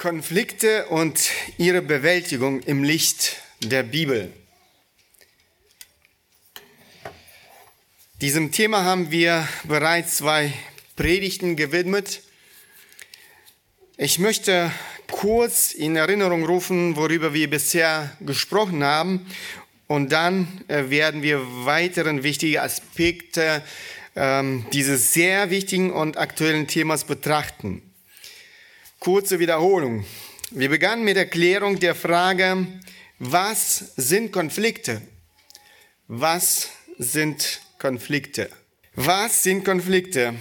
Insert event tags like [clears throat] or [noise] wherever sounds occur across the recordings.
Konflikte und ihre Bewältigung im Licht der Bibel. Diesem Thema haben wir bereits zwei Predigten gewidmet. Ich möchte kurz in Erinnerung rufen, worüber wir bisher gesprochen haben, und dann äh, werden wir weiteren wichtige Aspekte ähm, dieses sehr wichtigen und aktuellen Themas betrachten. Kurze Wiederholung. Wir begannen mit der Klärung der Frage, was sind Konflikte? Was sind Konflikte? Was sind Konflikte?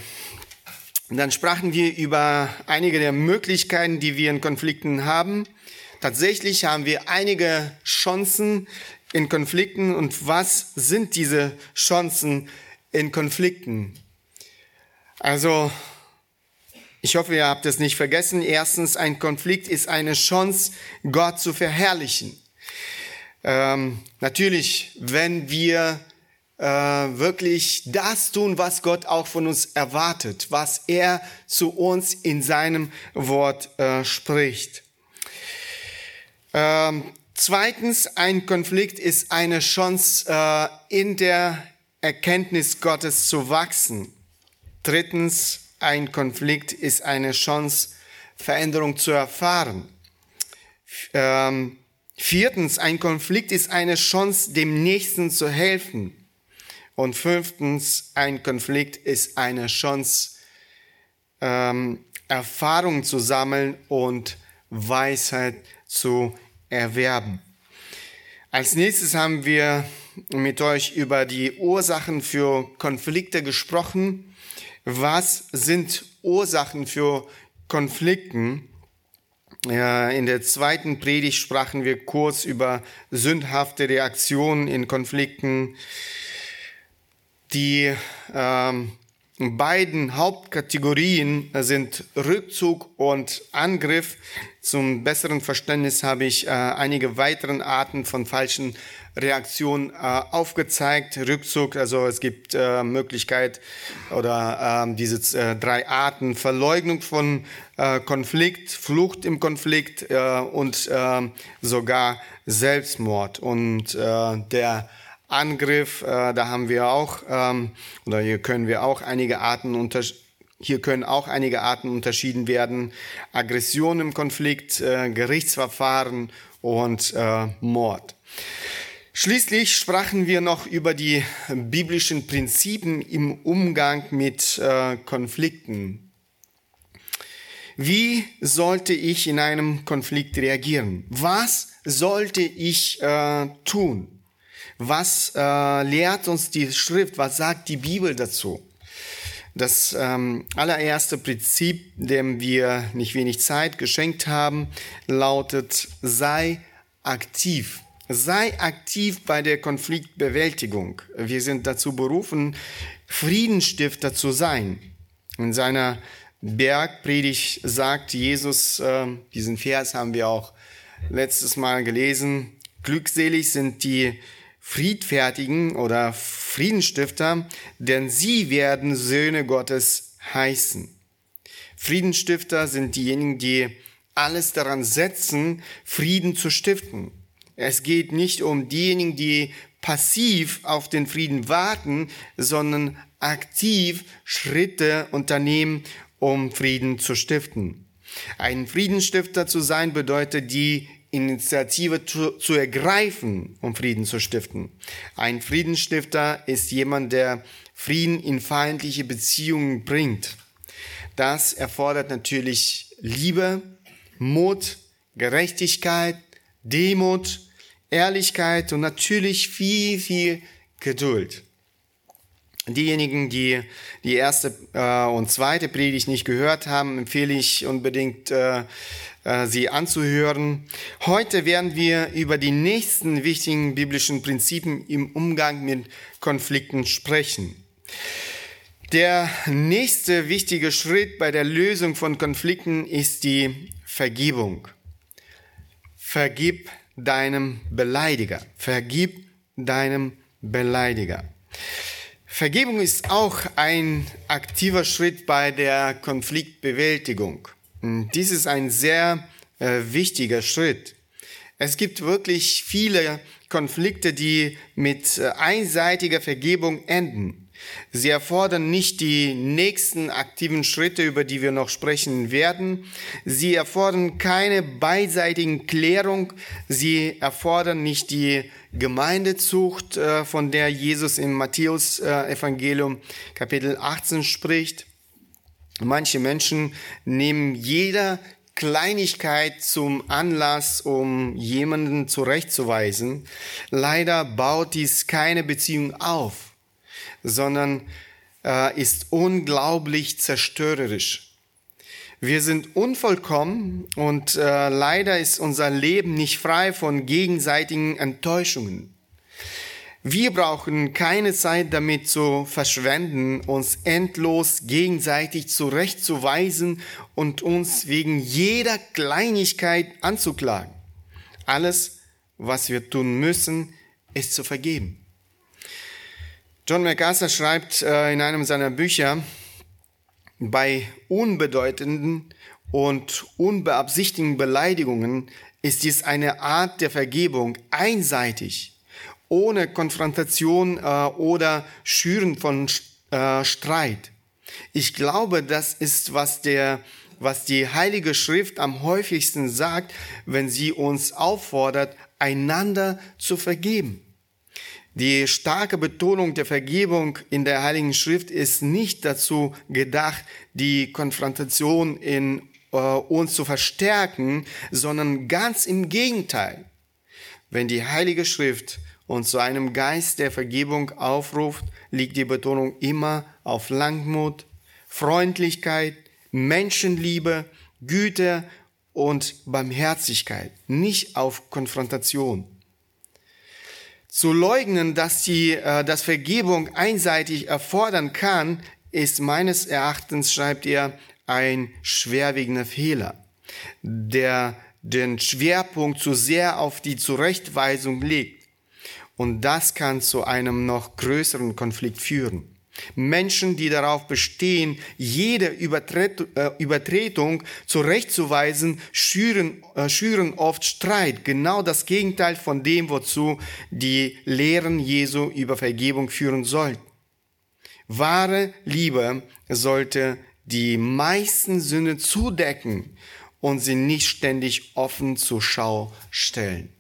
Und dann sprachen wir über einige der Möglichkeiten, die wir in Konflikten haben. Tatsächlich haben wir einige Chancen in Konflikten. Und was sind diese Chancen in Konflikten? Also ich hoffe, ihr habt es nicht vergessen. Erstens, ein Konflikt ist eine Chance, Gott zu verherrlichen. Ähm, natürlich, wenn wir äh, wirklich das tun, was Gott auch von uns erwartet, was er zu uns in seinem Wort äh, spricht. Ähm, zweitens, ein Konflikt ist eine Chance, äh, in der Erkenntnis Gottes zu wachsen. Drittens, ein Konflikt ist eine Chance, Veränderung zu erfahren. Ähm, viertens, ein Konflikt ist eine Chance, dem Nächsten zu helfen. Und fünftens, ein Konflikt ist eine Chance, ähm, Erfahrung zu sammeln und Weisheit zu erwerben. Als nächstes haben wir mit euch über die Ursachen für Konflikte gesprochen was sind Ursachen für Konflikten? Ja, in der zweiten Predigt sprachen wir kurz über sündhafte Reaktionen in Konflikten. Die ähm, beiden Hauptkategorien sind Rückzug und Angriff. Zum besseren Verständnis habe ich äh, einige weitere Arten von falschen Reaktionen äh, aufgezeigt. Rückzug, also es gibt äh, Möglichkeit oder äh, diese drei Arten Verleugnung von Konflikt, Flucht im Konflikt und äh, sogar Selbstmord. Und der Angriff, äh, da haben wir auch, ähm, oder hier können wir auch einige Arten unter hier können auch einige Arten unterschieden werden. Aggression im Konflikt, äh, Gerichtsverfahren und äh, Mord. Schließlich sprachen wir noch über die biblischen Prinzipien im Umgang mit äh, Konflikten. Wie sollte ich in einem Konflikt reagieren? Was sollte ich äh, tun? Was äh, lehrt uns die Schrift? Was sagt die Bibel dazu? Das ähm, allererste Prinzip, dem wir nicht wenig Zeit geschenkt haben, lautet, sei aktiv. Sei aktiv bei der Konfliktbewältigung. Wir sind dazu berufen, Friedensstifter zu sein. In seiner Bergpredigt sagt Jesus, äh, diesen Vers haben wir auch letztes Mal gelesen, glückselig sind die Friedfertigen oder Friedensstifter, denn sie werden Söhne Gottes heißen. Friedensstifter sind diejenigen, die alles daran setzen, Frieden zu stiften. Es geht nicht um diejenigen, die passiv auf den Frieden warten, sondern aktiv Schritte unternehmen, um Frieden zu stiften. Ein Friedensstifter zu sein bedeutet die Initiative zu, zu ergreifen, um Frieden zu stiften. Ein Friedensstifter ist jemand, der Frieden in feindliche Beziehungen bringt. Das erfordert natürlich Liebe, Mut, Gerechtigkeit, Demut, Ehrlichkeit und natürlich viel, viel Geduld. Diejenigen, die die erste äh, und zweite Predigt nicht gehört haben, empfehle ich unbedingt, äh, sie anzuhören. Heute werden wir über die nächsten wichtigen biblischen Prinzipien im Umgang mit Konflikten sprechen. Der nächste wichtige Schritt bei der Lösung von Konflikten ist die Vergebung. Vergib deinem Beleidiger. Vergib deinem Beleidiger. Vergebung ist auch ein aktiver Schritt bei der Konfliktbewältigung. Dies ist ein sehr äh, wichtiger Schritt. Es gibt wirklich viele Konflikte, die mit äh, einseitiger Vergebung enden. Sie erfordern nicht die nächsten aktiven Schritte, über die wir noch sprechen werden. Sie erfordern keine beiseitigen Klärung. Sie erfordern nicht die Gemeindezucht, äh, von der Jesus im Matthäus Evangelium Kapitel 18 spricht. Manche Menschen nehmen jeder Kleinigkeit zum Anlass, um jemanden zurechtzuweisen. Leider baut dies keine Beziehung auf sondern äh, ist unglaublich zerstörerisch. Wir sind unvollkommen und äh, leider ist unser Leben nicht frei von gegenseitigen Enttäuschungen. Wir brauchen keine Zeit damit zu verschwenden, uns endlos gegenseitig zurechtzuweisen und uns wegen jeder Kleinigkeit anzuklagen. Alles, was wir tun müssen, ist zu vergeben. John MacArthur schreibt äh, in einem seiner Bücher, bei unbedeutenden und unbeabsichtigten Beleidigungen ist dies eine Art der Vergebung einseitig, ohne Konfrontation äh, oder Schüren von äh, Streit. Ich glaube, das ist, was der was die Heilige Schrift am häufigsten sagt, wenn sie uns auffordert, einander zu vergeben. Die starke Betonung der Vergebung in der Heiligen Schrift ist nicht dazu gedacht, die Konfrontation in äh, uns zu verstärken, sondern ganz im Gegenteil. Wenn die Heilige Schrift uns zu einem Geist der Vergebung aufruft, liegt die Betonung immer auf Langmut, Freundlichkeit, Menschenliebe, Güte und Barmherzigkeit, nicht auf Konfrontation. Zu leugnen, dass die äh, dass Vergebung einseitig erfordern kann, ist meines Erachtens, schreibt er, ein schwerwiegender Fehler, der den Schwerpunkt zu sehr auf die Zurechtweisung legt. Und das kann zu einem noch größeren Konflikt führen. Menschen, die darauf bestehen, jede äh, Übertretung zurechtzuweisen, schüren, äh, schüren oft Streit. Genau das Gegenteil von dem, wozu die Lehren Jesu über Vergebung führen sollten. Wahre Liebe sollte die meisten Sünde zudecken und sie nicht ständig offen zur Schau stellen.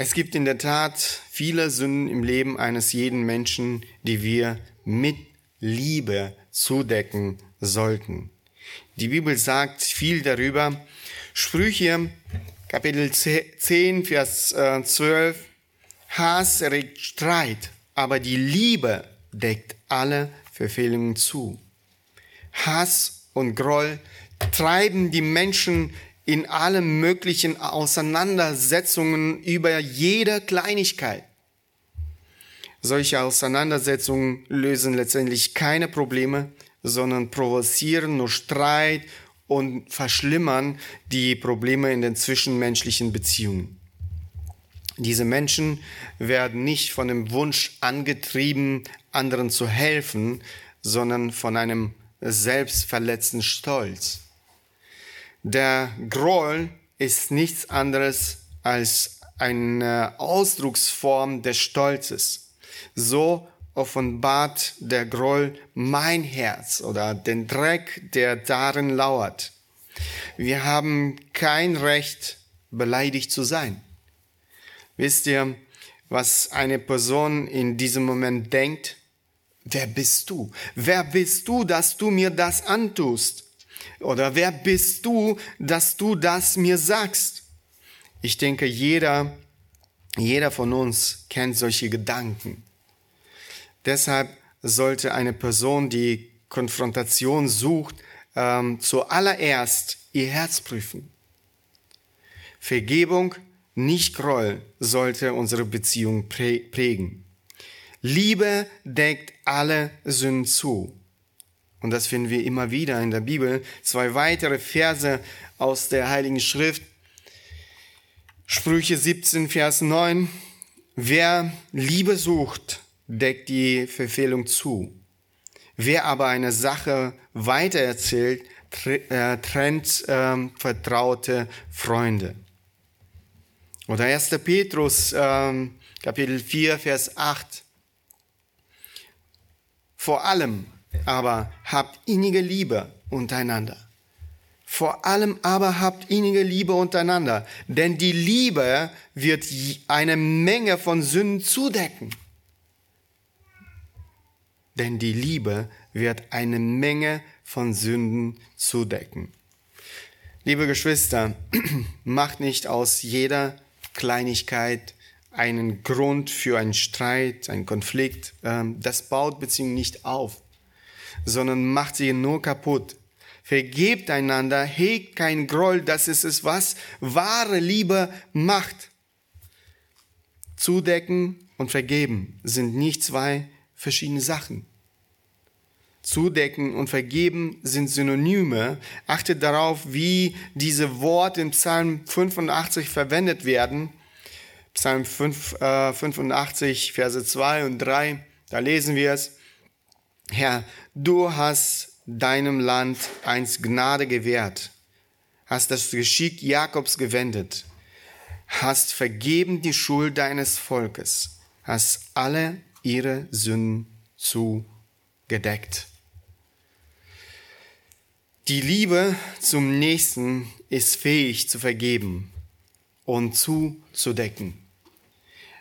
Es gibt in der Tat viele Sünden im Leben eines jeden Menschen, die wir mit Liebe zudecken sollten. Die Bibel sagt viel darüber. Sprüche, Kapitel 10, Vers 12. Äh, Hass erregt Streit, aber die Liebe deckt alle Verfehlungen zu. Hass und Groll treiben die Menschen in allen möglichen Auseinandersetzungen über jede Kleinigkeit. Solche Auseinandersetzungen lösen letztendlich keine Probleme, sondern provozieren nur Streit und verschlimmern die Probleme in den zwischenmenschlichen Beziehungen. Diese Menschen werden nicht von dem Wunsch angetrieben, anderen zu helfen, sondern von einem selbstverletzten Stolz. Der Groll ist nichts anderes als eine Ausdrucksform des Stolzes. So offenbart der Groll mein Herz oder den Dreck, der darin lauert. Wir haben kein Recht, beleidigt zu sein. Wisst ihr, was eine Person in diesem Moment denkt? Wer bist du? Wer bist du, dass du mir das antust? Oder wer bist du, dass du das mir sagst? Ich denke, jeder, jeder von uns kennt solche Gedanken. Deshalb sollte eine Person, die Konfrontation sucht, ähm, zuallererst ihr Herz prüfen. Vergebung, nicht Groll, sollte unsere Beziehung prägen. Liebe deckt alle Sünden zu. Und das finden wir immer wieder in der Bibel. Zwei weitere Verse aus der Heiligen Schrift. Sprüche 17, Vers 9. Wer Liebe sucht, deckt die Verfehlung zu. Wer aber eine Sache weitererzählt, äh, trennt ähm, vertraute Freunde. Oder 1. Petrus, ähm, Kapitel 4, Vers 8. Vor allem aber habt innige Liebe untereinander. Vor allem aber habt innige Liebe untereinander, denn die Liebe wird eine Menge von Sünden zudecken. Denn die Liebe wird eine Menge von Sünden zudecken. Liebe Geschwister, [clears throat] macht nicht aus jeder Kleinigkeit einen Grund für einen Streit, einen Konflikt. Ähm, das baut Beziehungen nicht auf, sondern macht sie nur kaputt. Vergebt einander, hegt kein Groll, das ist es, was wahre Liebe macht. Zudecken und vergeben sind nicht zwei verschiedene Sachen. Zudecken und vergeben sind Synonyme. Achtet darauf, wie diese Worte im Psalm 85 verwendet werden. Psalm 5, äh, 85, Verse 2 und 3, da lesen wir es. Herr, du hast deinem Land einst Gnade gewährt, hast das Geschick Jakobs gewendet, hast vergeben die Schuld deines Volkes, hast alle ihre Sünden zugedeckt. Die Liebe zum Nächsten ist fähig zu vergeben und zuzudecken.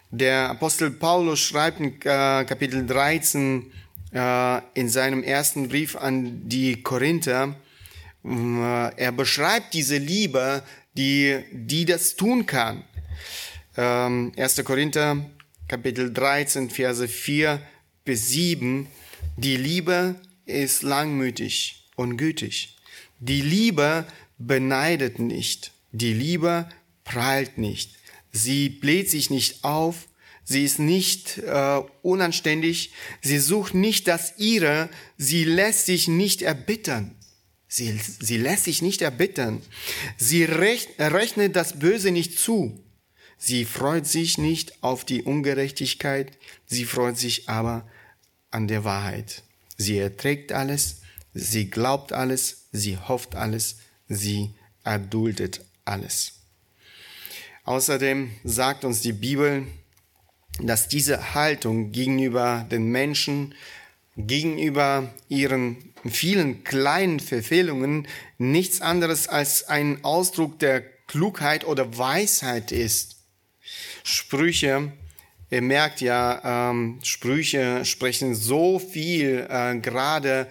Der Apostel Paulus schreibt in äh, Kapitel 13, äh, in seinem ersten Brief an die Korinther, äh, er beschreibt diese Liebe, die, die das tun kann. 1. Ähm, Korinther, Kapitel 13, Verse 4 bis 7. Die Liebe ist langmütig und gütig. Die Liebe beneidet nicht. Die Liebe prahlt nicht. Sie bläht sich nicht auf, Sie ist nicht äh, unanständig. Sie sucht nicht das ihre. Sie lässt sich nicht erbittern. Sie, sie lässt sich nicht erbittern. Sie rech, rechnet das Böse nicht zu. Sie freut sich nicht auf die Ungerechtigkeit. Sie freut sich aber an der Wahrheit. Sie erträgt alles. Sie glaubt alles. Sie hofft alles. Sie erduldet alles. Außerdem sagt uns die Bibel, dass diese Haltung gegenüber den Menschen, gegenüber ihren vielen kleinen Verfehlungen nichts anderes als ein Ausdruck der Klugheit oder Weisheit ist. Sprüche, ihr merkt ja, ähm, Sprüche sprechen so viel äh, gerade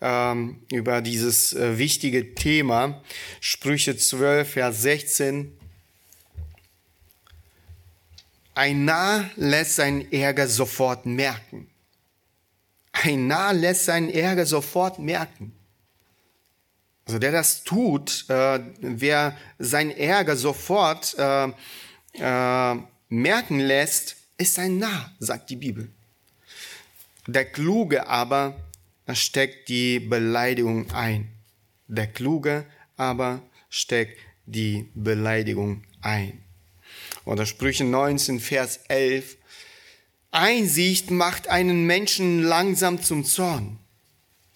ähm, über dieses äh, wichtige Thema. Sprüche 12, Vers 16 ein Narr lässt seinen Ärger sofort merken. Ein Narr lässt seinen Ärger sofort merken. Also der das tut, äh, wer seinen Ärger sofort äh, äh, merken lässt, ist ein Narr, sagt die Bibel. Der Kluge aber steckt die Beleidigung ein. Der Kluge aber steckt die Beleidigung ein. Oder Sprüche 19, Vers 11. Einsicht macht einen Menschen langsam zum Zorn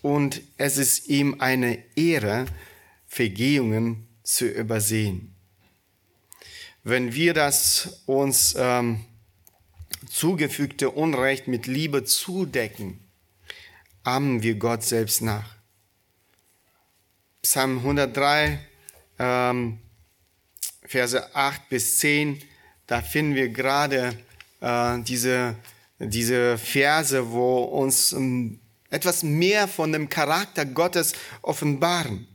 und es ist ihm eine Ehre, Vergehungen zu übersehen. Wenn wir das uns ähm, zugefügte Unrecht mit Liebe zudecken, ahmen wir Gott selbst nach. Psalm 103, ähm, Verse 8 bis 10 da finden wir gerade äh, diese, diese Verse, wo uns ähm, etwas mehr von dem Charakter Gottes offenbaren.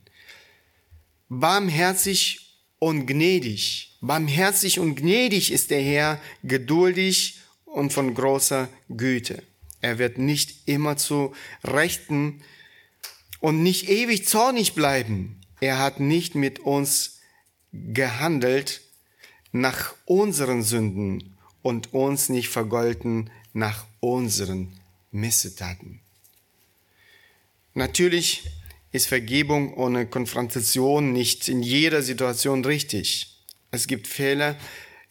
Barmherzig und gnädig. Barmherzig und gnädig ist der Herr, geduldig und von großer Güte. Er wird nicht immer zu Rechten und nicht ewig zornig bleiben. Er hat nicht mit uns gehandelt, nach unseren Sünden und uns nicht vergolten nach unseren Missetaten. Natürlich ist Vergebung ohne Konfrontation nicht in jeder Situation richtig. Es gibt Fälle,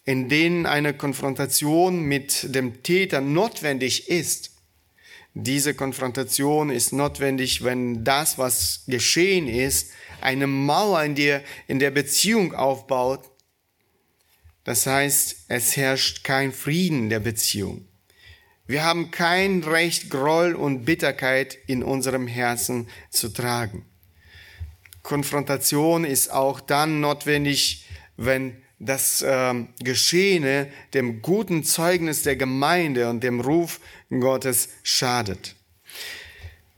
in denen eine Konfrontation mit dem Täter notwendig ist. Diese Konfrontation ist notwendig, wenn das, was geschehen ist, eine Mauer in der, in der Beziehung aufbaut. Das heißt, es herrscht kein Frieden der Beziehung. Wir haben kein Recht, Groll und Bitterkeit in unserem Herzen zu tragen. Konfrontation ist auch dann notwendig, wenn das äh, Geschehene dem guten Zeugnis der Gemeinde und dem Ruf Gottes schadet.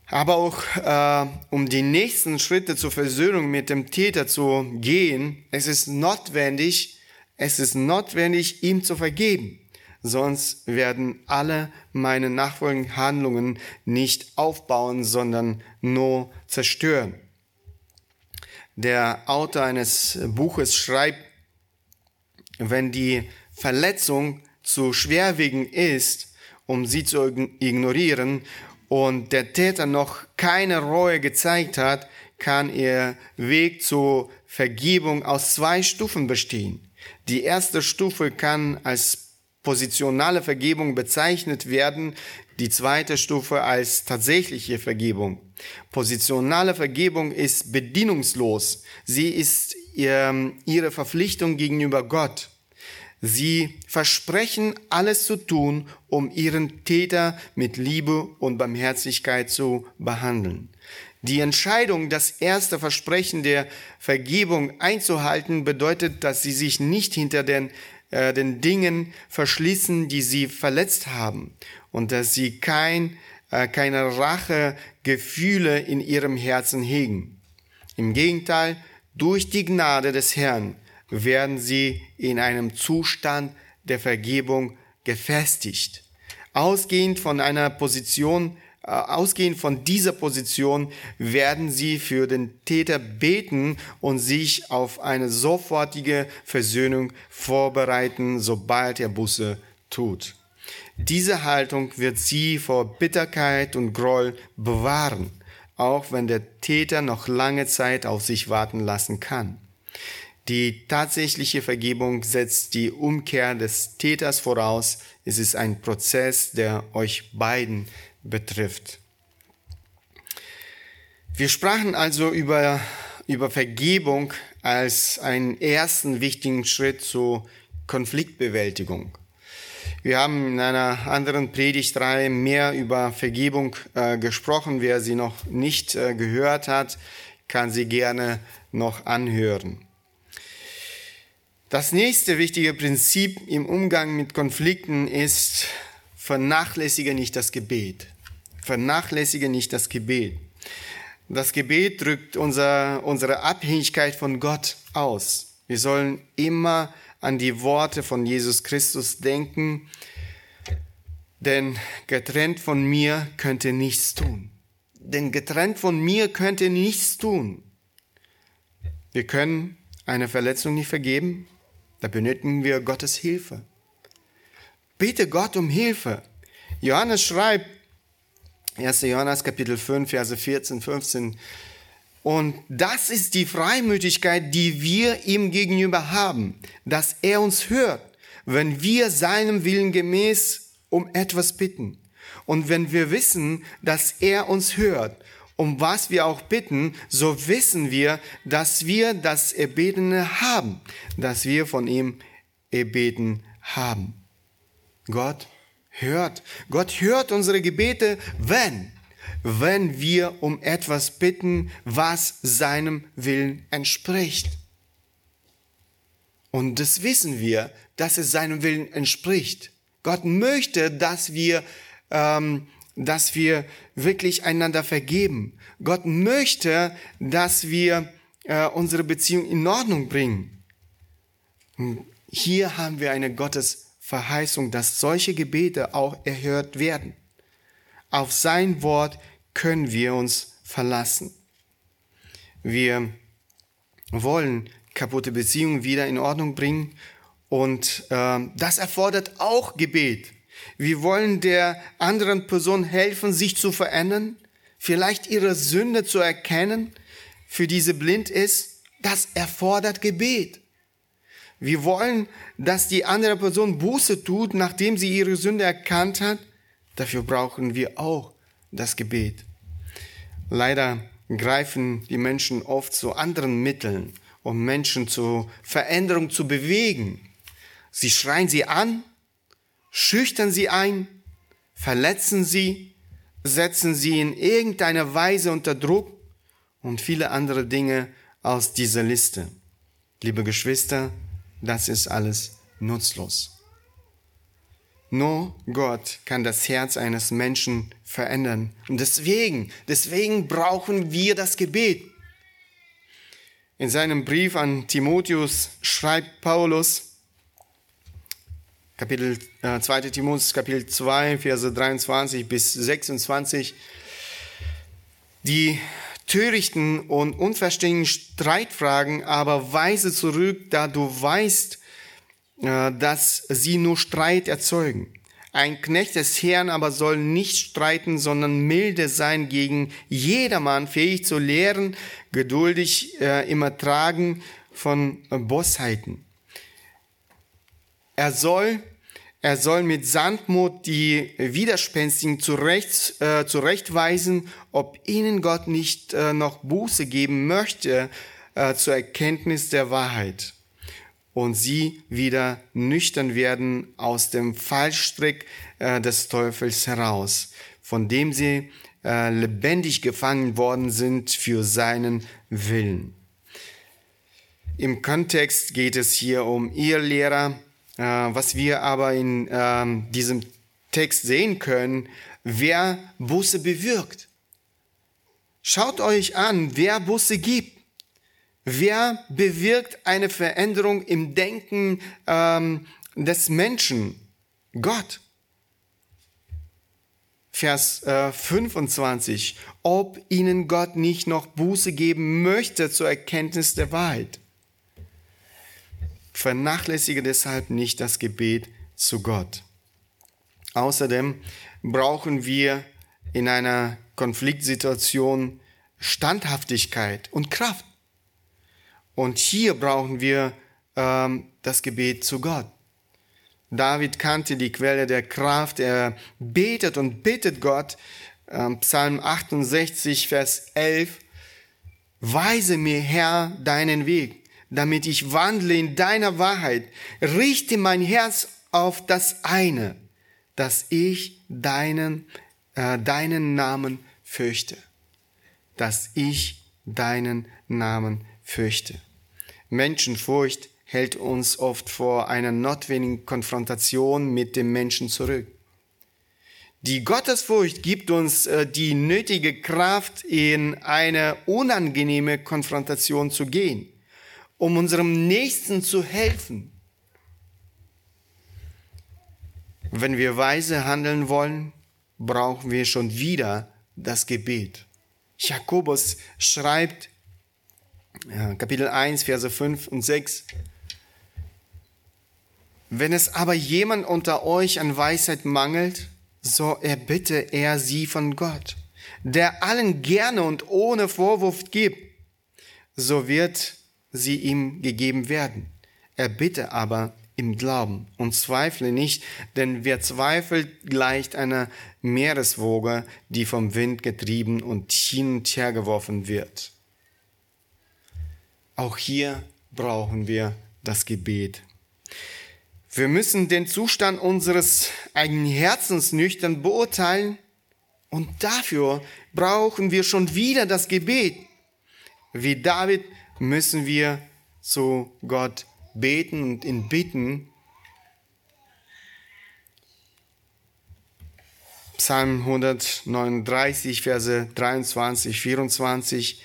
Aber auch äh, um die nächsten Schritte zur Versöhnung mit dem Täter zu gehen, es ist notwendig, es ist notwendig, ihm zu vergeben. Sonst werden alle meine nachfolgenden Handlungen nicht aufbauen, sondern nur zerstören. Der Autor eines Buches schreibt, wenn die Verletzung zu schwerwiegend ist, um sie zu ignorieren und der Täter noch keine Reue gezeigt hat, kann ihr Weg zur Vergebung aus zwei Stufen bestehen. Die erste Stufe kann als positionale Vergebung bezeichnet werden, die zweite Stufe als tatsächliche Vergebung. Positionale Vergebung ist bedienungslos. Sie ist ihre Verpflichtung gegenüber Gott. Sie versprechen alles zu tun, um ihren Täter mit Liebe und Barmherzigkeit zu behandeln. Die Entscheidung, das erste Versprechen der Vergebung einzuhalten, bedeutet, dass sie sich nicht hinter den äh, den Dingen verschließen, die sie verletzt haben und dass sie kein, äh, keine Rachegefühle in ihrem Herzen hegen. Im Gegenteil, durch die Gnade des Herrn werden sie in einem Zustand der Vergebung gefestigt. Ausgehend von einer Position ausgehend von dieser Position werden sie für den Täter beten und sich auf eine sofortige Versöhnung vorbereiten, sobald er Busse tut. Diese Haltung wird sie vor Bitterkeit und Groll bewahren, auch wenn der Täter noch lange Zeit auf sich warten lassen kann. Die tatsächliche Vergebung setzt die Umkehr des Täters voraus. Es ist ein Prozess, der euch beiden betrifft. Wir sprachen also über, über Vergebung als einen ersten wichtigen Schritt zur Konfliktbewältigung. Wir haben in einer anderen Predigtreihe mehr über Vergebung äh, gesprochen. Wer sie noch nicht äh, gehört hat, kann sie gerne noch anhören. Das nächste wichtige Prinzip im Umgang mit Konflikten ist, vernachlässige nicht das Gebet. Vernachlässige nicht das Gebet. Das Gebet drückt unser, unsere Abhängigkeit von Gott aus. Wir sollen immer an die Worte von Jesus Christus denken, denn getrennt von mir könnte nichts tun. Denn getrennt von mir könnte nichts tun. Wir können eine Verletzung nicht vergeben, da benötigen wir Gottes Hilfe. Bitte Gott um Hilfe. Johannes schreibt, 1. Johannes Kapitel 5, Verse 14, 15. Und das ist die Freimütigkeit, die wir ihm gegenüber haben, dass er uns hört, wenn wir seinem Willen gemäß um etwas bitten. Und wenn wir wissen, dass er uns hört, um was wir auch bitten, so wissen wir, dass wir das Erbetene haben, dass wir von ihm erbeten haben. Gott hört. Gott hört unsere Gebete, wenn, wenn wir um etwas bitten, was seinem Willen entspricht. Und das wissen wir, dass es seinem Willen entspricht. Gott möchte, dass wir, ähm, dass wir wirklich einander vergeben. Gott möchte, dass wir äh, unsere Beziehung in Ordnung bringen. Hier haben wir eine Gottes Verheißung, dass solche Gebete auch erhört werden. Auf sein Wort können wir uns verlassen. Wir wollen kaputte Beziehungen wieder in Ordnung bringen und äh, das erfordert auch Gebet. Wir wollen der anderen Person helfen, sich zu verändern, vielleicht ihre Sünde zu erkennen, für die sie blind ist. Das erfordert Gebet. Wir wollen, dass die andere Person Buße tut, nachdem sie ihre Sünde erkannt hat. Dafür brauchen wir auch das Gebet. Leider greifen die Menschen oft zu anderen Mitteln, um Menschen zur Veränderung zu bewegen. Sie schreien sie an, schüchtern sie ein, verletzen sie, setzen sie in irgendeiner Weise unter Druck und viele andere Dinge aus dieser Liste. Liebe Geschwister, das ist alles nutzlos. Nur Gott kann das Herz eines Menschen verändern. Und deswegen, deswegen brauchen wir das Gebet. In seinem Brief an Timotheus schreibt Paulus, Kapitel äh, 2. Timotheus, Kapitel 2, Verse 23 bis 26, die törichten und unverständigen Streitfragen aber weise zurück, da du weißt, äh, dass sie nur Streit erzeugen. Ein Knecht des Herrn aber soll nicht streiten, sondern milde sein gegen jedermann, fähig zu lehren, geduldig äh, im Ertragen von Bossheiten. Er soll, er soll mit Sanftmut die Widerspenstigen zurecht, äh, zurechtweisen, ob ihnen Gott nicht äh, noch Buße geben möchte äh, zur Erkenntnis der Wahrheit und sie wieder nüchtern werden aus dem Fallstrick äh, des Teufels heraus, von dem sie äh, lebendig gefangen worden sind für seinen Willen. Im Kontext geht es hier um Irrlehrer, äh, was wir aber in ähm, diesem Text sehen können, wer Busse bewirkt. Schaut euch an, wer Busse gibt. Wer bewirkt eine Veränderung im Denken ähm, des Menschen? Gott. Vers äh, 25. Ob ihnen Gott nicht noch Buße geben möchte zur Erkenntnis der Wahrheit. Vernachlässige deshalb nicht das Gebet zu Gott. Außerdem brauchen wir in einer Konfliktsituation Standhaftigkeit und Kraft. Und hier brauchen wir ähm, das Gebet zu Gott. David kannte die Quelle der Kraft. Er betet und bittet Gott. Ähm, Psalm 68, Vers 11. Weise mir, Herr, deinen Weg, damit ich wandle in deiner Wahrheit. Richte mein Herz auf das eine, dass ich deinen, äh, deinen Namen fürchte. Dass ich deinen Namen fürchte. Menschenfurcht hält uns oft vor einer notwendigen Konfrontation mit dem Menschen zurück. Die Gottesfurcht gibt uns äh, die nötige Kraft, in eine unangenehme Konfrontation zu gehen, um unserem Nächsten zu helfen. Wenn wir weise handeln wollen, brauchen wir schon wieder das Gebet. Jakobus schreibt Kapitel 1, Verse 5 und 6. Wenn es aber jemand unter euch an Weisheit mangelt, so erbitte er sie von Gott, der allen gerne und ohne Vorwurf gibt, so wird sie ihm gegeben werden. Er bitte aber im Glauben und zweifle nicht, denn wer zweifelt, gleicht einer Meereswoge, die vom Wind getrieben und hin und her geworfen wird. Auch hier brauchen wir das Gebet. Wir müssen den Zustand unseres eigenen Herzens nüchtern beurteilen und dafür brauchen wir schon wieder das Gebet. Wie David müssen wir zu Gott beten und ihn bitten. Psalm 139, Verse 23, 24.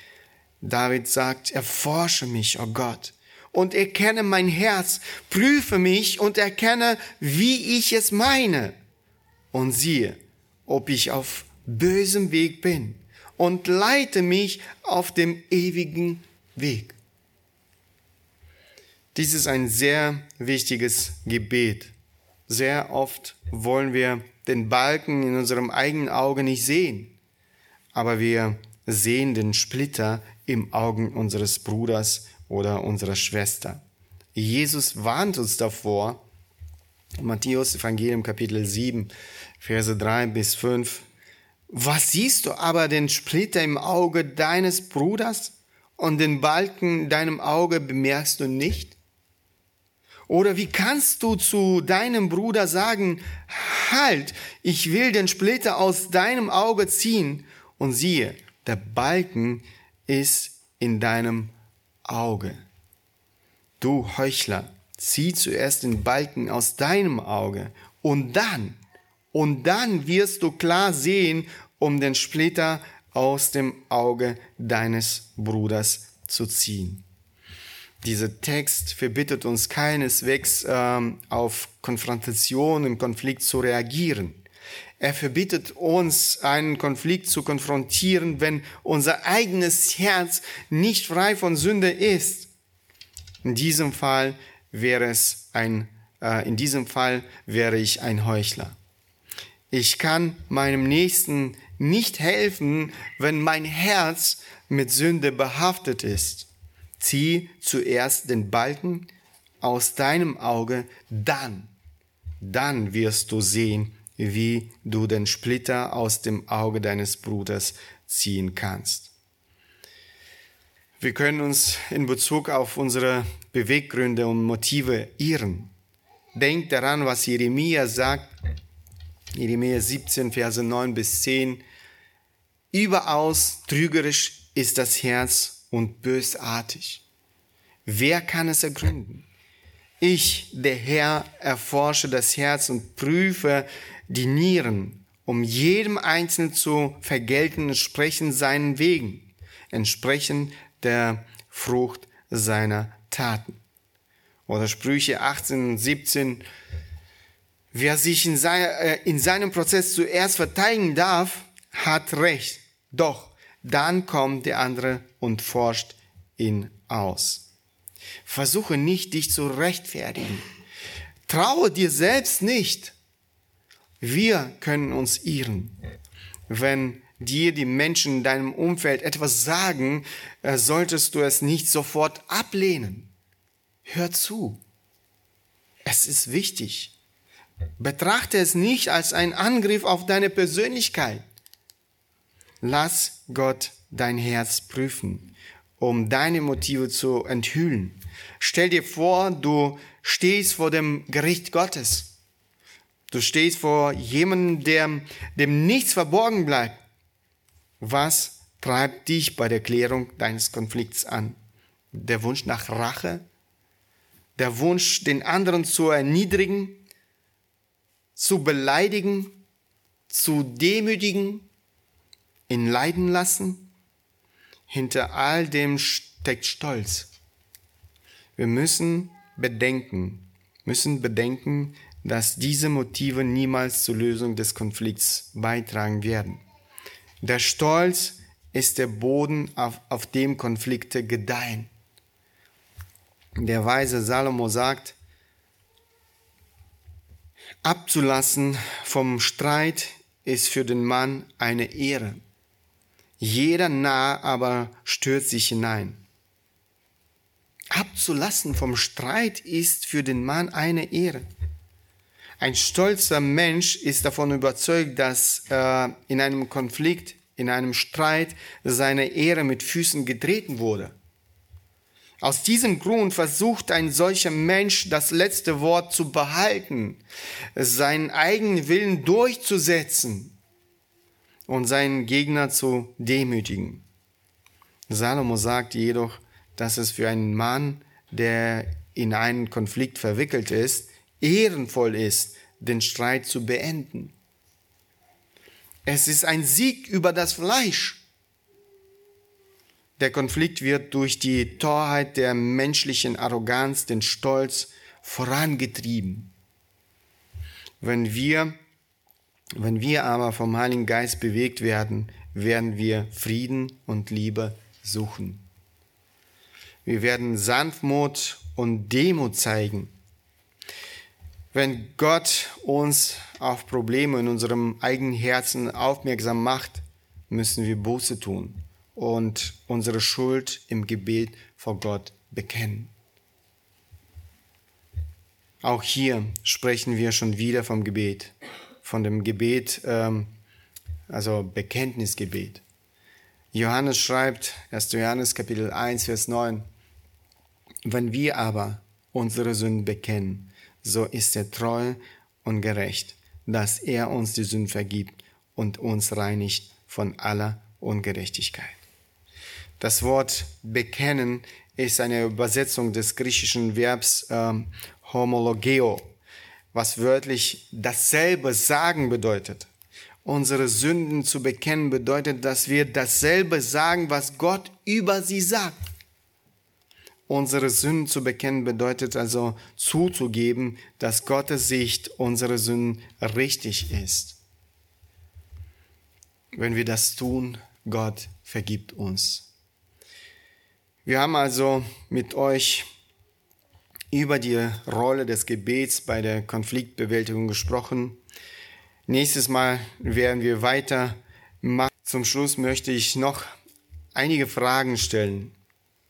David sagt, erforsche mich, oh Gott, und erkenne mein Herz, prüfe mich und erkenne, wie ich es meine. Und siehe, ob ich auf bösem Weg bin und leite mich auf dem ewigen Weg. Dies ist ein sehr wichtiges Gebet. Sehr oft wollen wir den Balken in unserem eigenen Auge nicht sehen, aber wir sehen den Splitter im Augen unseres Bruders oder unserer Schwester. Jesus warnt uns davor, Matthäus Evangelium Kapitel 7, Verse 3 bis 5, Was siehst du aber den Splitter im Auge deines Bruders und den Balken in deinem Auge bemerkst du nicht? Oder wie kannst du zu deinem Bruder sagen, halt, ich will den Splitter aus deinem Auge ziehen und siehe, der Balken ist in deinem Auge. Du Heuchler, zieh zuerst den Balken aus deinem Auge und dann, und dann wirst du klar sehen, um den Splitter aus dem Auge deines Bruders zu ziehen. Dieser Text verbittet uns keineswegs ähm, auf Konfrontation im Konflikt zu reagieren. Er verbietet uns, einen Konflikt zu konfrontieren, wenn unser eigenes Herz nicht frei von Sünde ist. In diesem Fall wäre es ein, äh, in diesem Fall wäre ich ein Heuchler. Ich kann meinem Nächsten nicht helfen, wenn mein Herz mit Sünde behaftet ist. Zieh zuerst den Balken aus deinem Auge, dann, dann wirst du sehen, wie du den Splitter aus dem Auge deines Bruders ziehen kannst. Wir können uns in Bezug auf unsere Beweggründe und Motive irren. Denkt daran, was Jeremia sagt, Jeremia 17, Verse 9 bis 10. Überaus trügerisch ist das Herz und bösartig. Wer kann es ergründen? Ich, der Herr, erforsche das Herz und prüfe die Nieren, um jedem Einzelnen zu vergelten, entsprechend seinen Wegen, entsprechend der Frucht seiner Taten. Oder Sprüche 18 und 17. Wer sich in, sein, äh, in seinem Prozess zuerst verteidigen darf, hat Recht. Doch dann kommt der andere und forscht ihn aus. Versuche nicht, dich zu rechtfertigen. Traue dir selbst nicht. Wir können uns irren. Wenn dir die Menschen in deinem Umfeld etwas sagen, äh, solltest du es nicht sofort ablehnen. Hör zu. Es ist wichtig. Betrachte es nicht als einen Angriff auf deine Persönlichkeit. Lass Gott dein Herz prüfen, um deine Motive zu enthüllen. Stell dir vor, du stehst vor dem Gericht Gottes. Du stehst vor jemandem, der, dem nichts verborgen bleibt. Was treibt dich bei der Klärung deines Konflikts an? Der Wunsch nach Rache? Der Wunsch, den anderen zu erniedrigen, zu beleidigen, zu demütigen, ihn leiden lassen? Hinter all dem steckt Stolz. Wir müssen bedenken, müssen bedenken, dass diese Motive niemals zur Lösung des Konflikts beitragen werden. Der Stolz ist der Boden, auf, auf dem Konflikte gedeihen. Der weise Salomo sagt, abzulassen vom Streit ist für den Mann eine Ehre. Jeder Narr aber stürzt sich hinein. Abzulassen vom Streit ist für den Mann eine Ehre. Ein stolzer Mensch ist davon überzeugt, dass äh, in einem Konflikt, in einem Streit seine Ehre mit Füßen getreten wurde. Aus diesem Grund versucht ein solcher Mensch das letzte Wort zu behalten, seinen eigenen Willen durchzusetzen und seinen Gegner zu demütigen. Salomo sagt jedoch, dass es für einen Mann, der in einen Konflikt verwickelt ist, ehrenvoll ist, den Streit zu beenden. Es ist ein Sieg über das Fleisch. Der Konflikt wird durch die Torheit der menschlichen Arroganz, den Stolz vorangetrieben. Wenn wir, wenn wir aber vom Heiligen Geist bewegt werden, werden wir Frieden und Liebe suchen. Wir werden Sanftmut und Demut zeigen. Wenn Gott uns auf Probleme in unserem eigenen Herzen aufmerksam macht, müssen wir Buße tun und unsere Schuld im Gebet vor Gott bekennen. Auch hier sprechen wir schon wieder vom Gebet, von dem Gebet ähm, also Bekenntnisgebet. Johannes schreibt, 1. Johannes Kapitel 1, Vers 9, wenn wir aber unsere Sünden bekennen, so ist er treu und gerecht, dass er uns die Sünden vergibt und uns reinigt von aller Ungerechtigkeit. Das Wort bekennen ist eine Übersetzung des griechischen Verbs ähm, homologeo, was wörtlich dasselbe sagen bedeutet. Unsere Sünden zu bekennen bedeutet, dass wir dasselbe sagen, was Gott über sie sagt. Unsere Sünden zu bekennen bedeutet also zuzugeben, dass Gottes Sicht unserer Sünden richtig ist. Wenn wir das tun, Gott vergibt uns. Wir haben also mit euch über die Rolle des Gebets bei der Konfliktbewältigung gesprochen. Nächstes Mal werden wir weiter machen. Zum Schluss möchte ich noch einige Fragen stellen.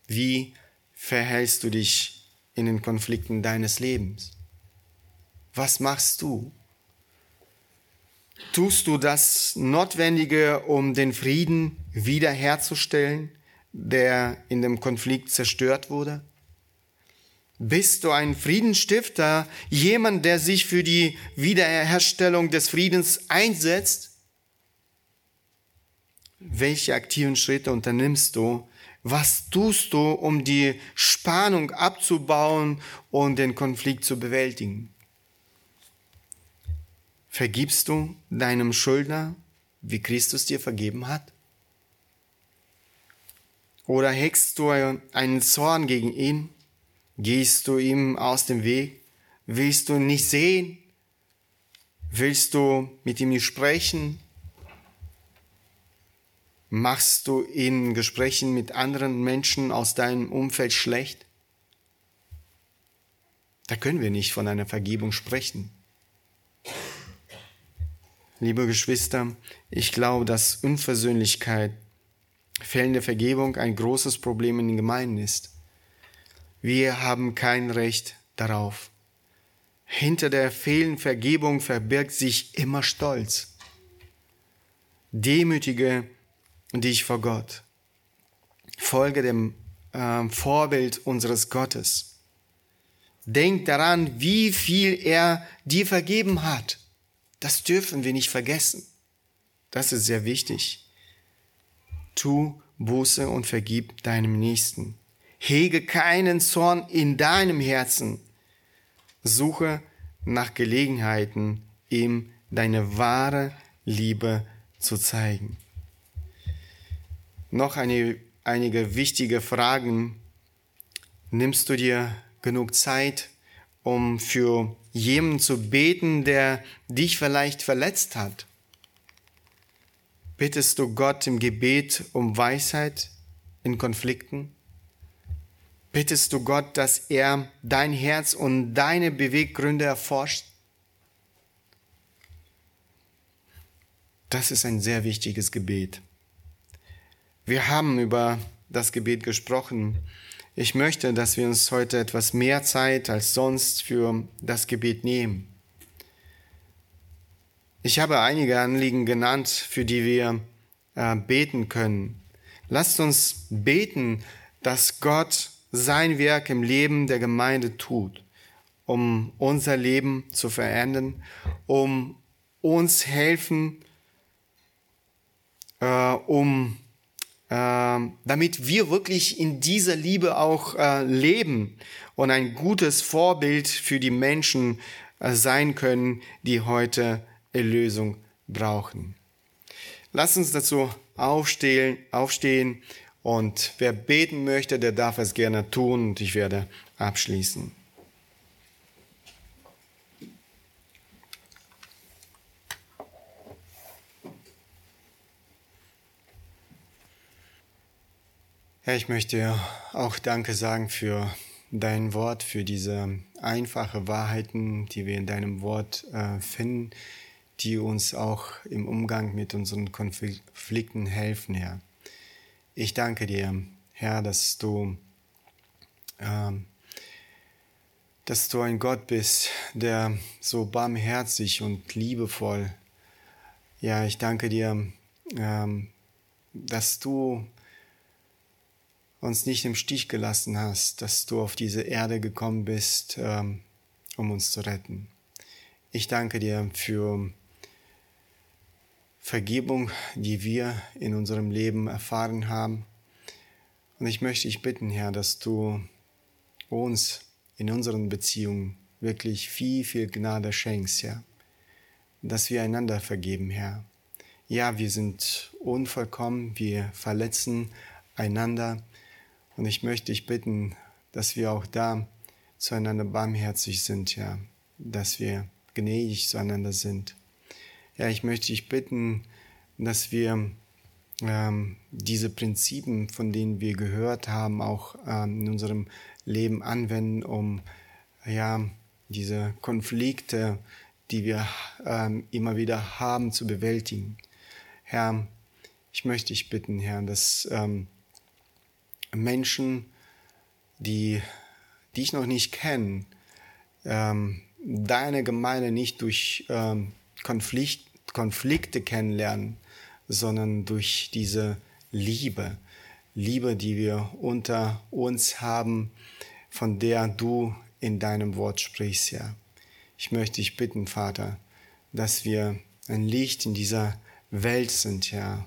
Wie verhältst du dich in den Konflikten deines Lebens? Was machst du? Tust du das Notwendige, um den Frieden wiederherzustellen, der in dem Konflikt zerstört wurde? Bist du ein Friedensstifter, jemand, der sich für die Wiederherstellung des Friedens einsetzt? Welche aktiven Schritte unternimmst du, was tust du, um die Spannung abzubauen und den Konflikt zu bewältigen? Vergibst du deinem Schuldner, wie Christus dir vergeben hat? Oder hegst du einen Zorn gegen ihn? Gehst du ihm aus dem Weg? Willst du ihn nicht sehen? Willst du mit ihm nicht sprechen? Machst du in Gesprächen mit anderen Menschen aus deinem Umfeld schlecht? Da können wir nicht von einer Vergebung sprechen. Liebe Geschwister, ich glaube, dass Unversöhnlichkeit, fehlende Vergebung ein großes Problem in den Gemeinden ist. Wir haben kein Recht darauf. Hinter der fehlenden Vergebung verbirgt sich immer Stolz. Demütige dich vor Gott. Folge dem äh, Vorbild unseres Gottes. Denk daran, wie viel er dir vergeben hat. Das dürfen wir nicht vergessen. Das ist sehr wichtig. Tu Buße und vergib deinem Nächsten. Hege keinen Zorn in deinem Herzen. Suche nach Gelegenheiten, ihm deine wahre Liebe zu zeigen noch eine, einige wichtige Fragen. Nimmst du dir genug Zeit, um für jemanden zu beten, der dich vielleicht verletzt hat? Bittest du Gott im Gebet um Weisheit in Konflikten? Bittest du Gott, dass er dein Herz und deine Beweggründe erforscht? Das ist ein sehr wichtiges Gebet. Wir haben über das Gebet gesprochen. Ich möchte, dass wir uns heute etwas mehr Zeit als sonst für das Gebet nehmen. Ich habe einige Anliegen genannt, für die wir äh, beten können. Lasst uns beten, dass Gott sein Werk im Leben der Gemeinde tut, um unser Leben zu verändern, um uns helfen, äh, um ähm, damit wir wirklich in dieser Liebe auch äh, leben und ein gutes Vorbild für die Menschen äh, sein können, die heute Erlösung brauchen. Lass uns dazu aufstehen, aufstehen und wer beten möchte, der darf es gerne tun und ich werde abschließen. Ja, ich möchte auch Danke sagen für dein Wort, für diese einfache Wahrheiten, die wir in deinem Wort äh, finden, die uns auch im Umgang mit unseren Konflikten helfen, Herr. Ich danke dir, Herr, dass du, äh, dass du ein Gott bist, der so barmherzig und liebevoll Ja, ich danke dir, ähm, dass du uns nicht im Stich gelassen hast, dass du auf diese Erde gekommen bist, ähm, um uns zu retten. Ich danke dir für Vergebung, die wir in unserem Leben erfahren haben. Und ich möchte dich bitten, Herr, dass du uns in unseren Beziehungen wirklich viel, viel Gnade schenkst, Herr. Dass wir einander vergeben, Herr. Ja, wir sind unvollkommen, wir verletzen einander. Und ich möchte dich bitten, dass wir auch da zueinander barmherzig sind, ja. Dass wir gnädig zueinander sind. Ja, ich möchte dich bitten, dass wir ähm, diese Prinzipien, von denen wir gehört haben, auch ähm, in unserem Leben anwenden, um ja diese Konflikte, die wir ähm, immer wieder haben, zu bewältigen. Herr, ich möchte dich bitten, Herr, dass ähm, Menschen, die dich noch nicht kennen, ähm, deine Gemeinde nicht durch ähm, Konflikt, Konflikte kennenlernen, sondern durch diese Liebe, Liebe, die wir unter uns haben, von der du in deinem Wort sprichst, ja. Ich möchte dich bitten, Vater, dass wir ein Licht in dieser Welt sind, ja,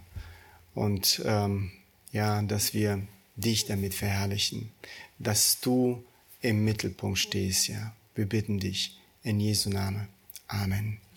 und ähm, ja, dass wir dich damit verherrlichen, dass du im Mittelpunkt stehst, ja. Wir bitten dich in Jesu Namen. Amen.